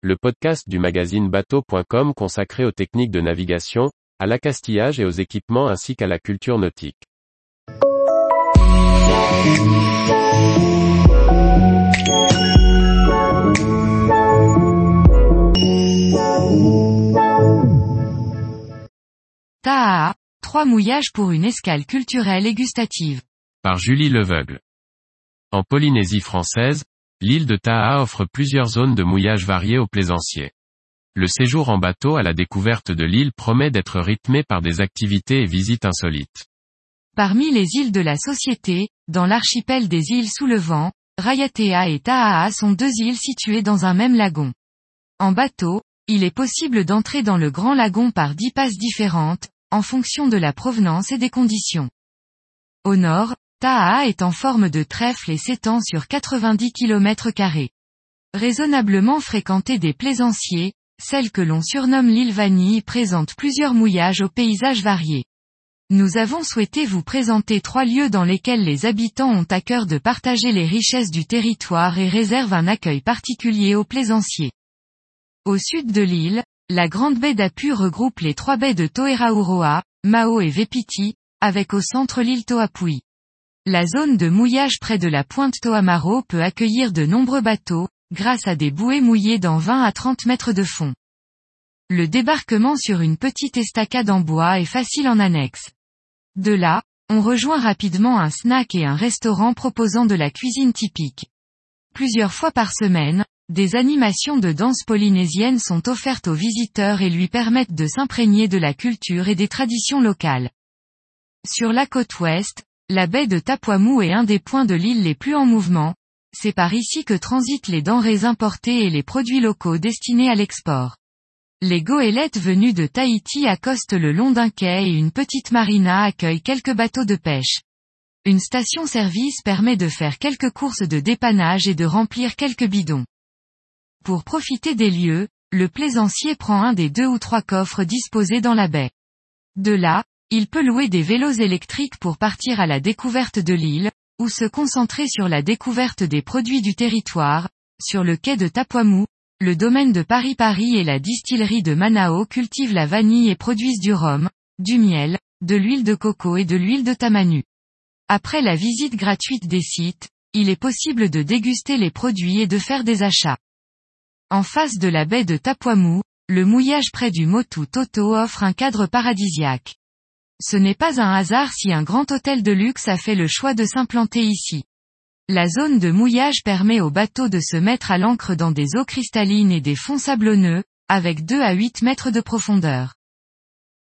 le podcast du magazine bateau.com consacré aux techniques de navigation, à l'accastillage et aux équipements ainsi qu'à la culture nautique. Taha, trois mouillages pour une escale culturelle et gustative. Par Julie Leveugle. En Polynésie française, l'île de Taha offre plusieurs zones de mouillage variées aux plaisanciers. Le séjour en bateau à la découverte de l'île promet d'être rythmé par des activités et visites insolites. Parmi les îles de la Société, dans l'archipel des îles sous le vent, Rayatea et Tahaa sont deux îles situées dans un même lagon. En bateau, il est possible d'entrer dans le grand lagon par dix passes différentes, en fonction de la provenance et des conditions. Au nord, Taha est en forme de trèfle et s'étend sur 90 km. Raisonnablement fréquentée des plaisanciers, celle que l'on surnomme l'île Vanille présente plusieurs mouillages aux paysages variés. Nous avons souhaité vous présenter trois lieux dans lesquels les habitants ont à cœur de partager les richesses du territoire et réservent un accueil particulier aux plaisanciers. Au sud de l'île, la grande baie d'Apu regroupe les trois baies de Toerauroa, Mao et Vepiti, avec au centre l'île Toapui. La zone de mouillage près de la pointe Toamaro peut accueillir de nombreux bateaux, grâce à des bouées mouillées dans 20 à 30 mètres de fond. Le débarquement sur une petite estacade en bois est facile en annexe. De là, on rejoint rapidement un snack et un restaurant proposant de la cuisine typique. Plusieurs fois par semaine, des animations de danse polynésienne sont offertes aux visiteurs et lui permettent de s'imprégner de la culture et des traditions locales. Sur la côte ouest, la baie de Tapuamu est un des points de l'île les plus en mouvement, c'est par ici que transitent les denrées importées et les produits locaux destinés à l'export. Les goélettes venues de Tahiti accostent le long d'un quai et une petite marina accueille quelques bateaux de pêche. Une station-service permet de faire quelques courses de dépannage et de remplir quelques bidons. Pour profiter des lieux, le plaisancier prend un des deux ou trois coffres disposés dans la baie. De là, il peut louer des vélos électriques pour partir à la découverte de l'île, ou se concentrer sur la découverte des produits du territoire, sur le quai de Tapuamu, le domaine de Paris-Paris et la distillerie de Manao cultivent la vanille et produisent du rhum, du miel, de l'huile de coco et de l'huile de tamanu. Après la visite gratuite des sites, il est possible de déguster les produits et de faire des achats. En face de la baie de Tapuamu, le mouillage près du Motu Toto offre un cadre paradisiaque. Ce n'est pas un hasard si un grand hôtel de luxe a fait le choix de s'implanter ici. La zone de mouillage permet aux bateaux de se mettre à l'ancre dans des eaux cristallines et des fonds sablonneux, avec 2 à 8 mètres de profondeur.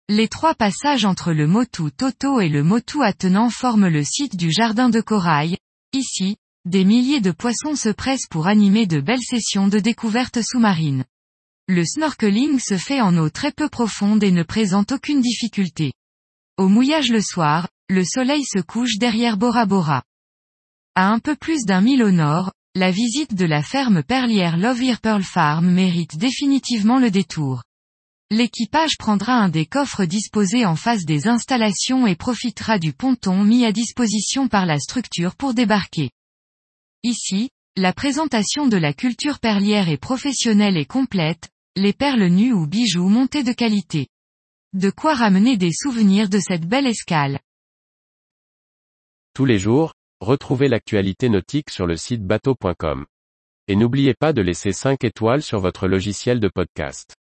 Les trois passages entre le Motu Toto et le Motu Attenant forment le site du jardin de corail. Ici, des milliers de poissons se pressent pour animer de belles sessions de découverte sous-marine. Le snorkeling se fait en eau très peu profonde et ne présente aucune difficulté. Au mouillage le soir, le soleil se couche derrière Bora Bora. À un peu plus d'un mille au nord, la visite de la ferme perlière Love Pearl Farm mérite définitivement le détour. L'équipage prendra un des coffres disposés en face des installations et profitera du ponton mis à disposition par la structure pour débarquer. Ici, la présentation de la culture perlière est professionnelle et complète, les perles nues ou bijoux montés de qualité. De quoi ramener des souvenirs de cette belle escale. Tous les jours, retrouvez l'actualité nautique sur le site bateau.com. Et n'oubliez pas de laisser 5 étoiles sur votre logiciel de podcast.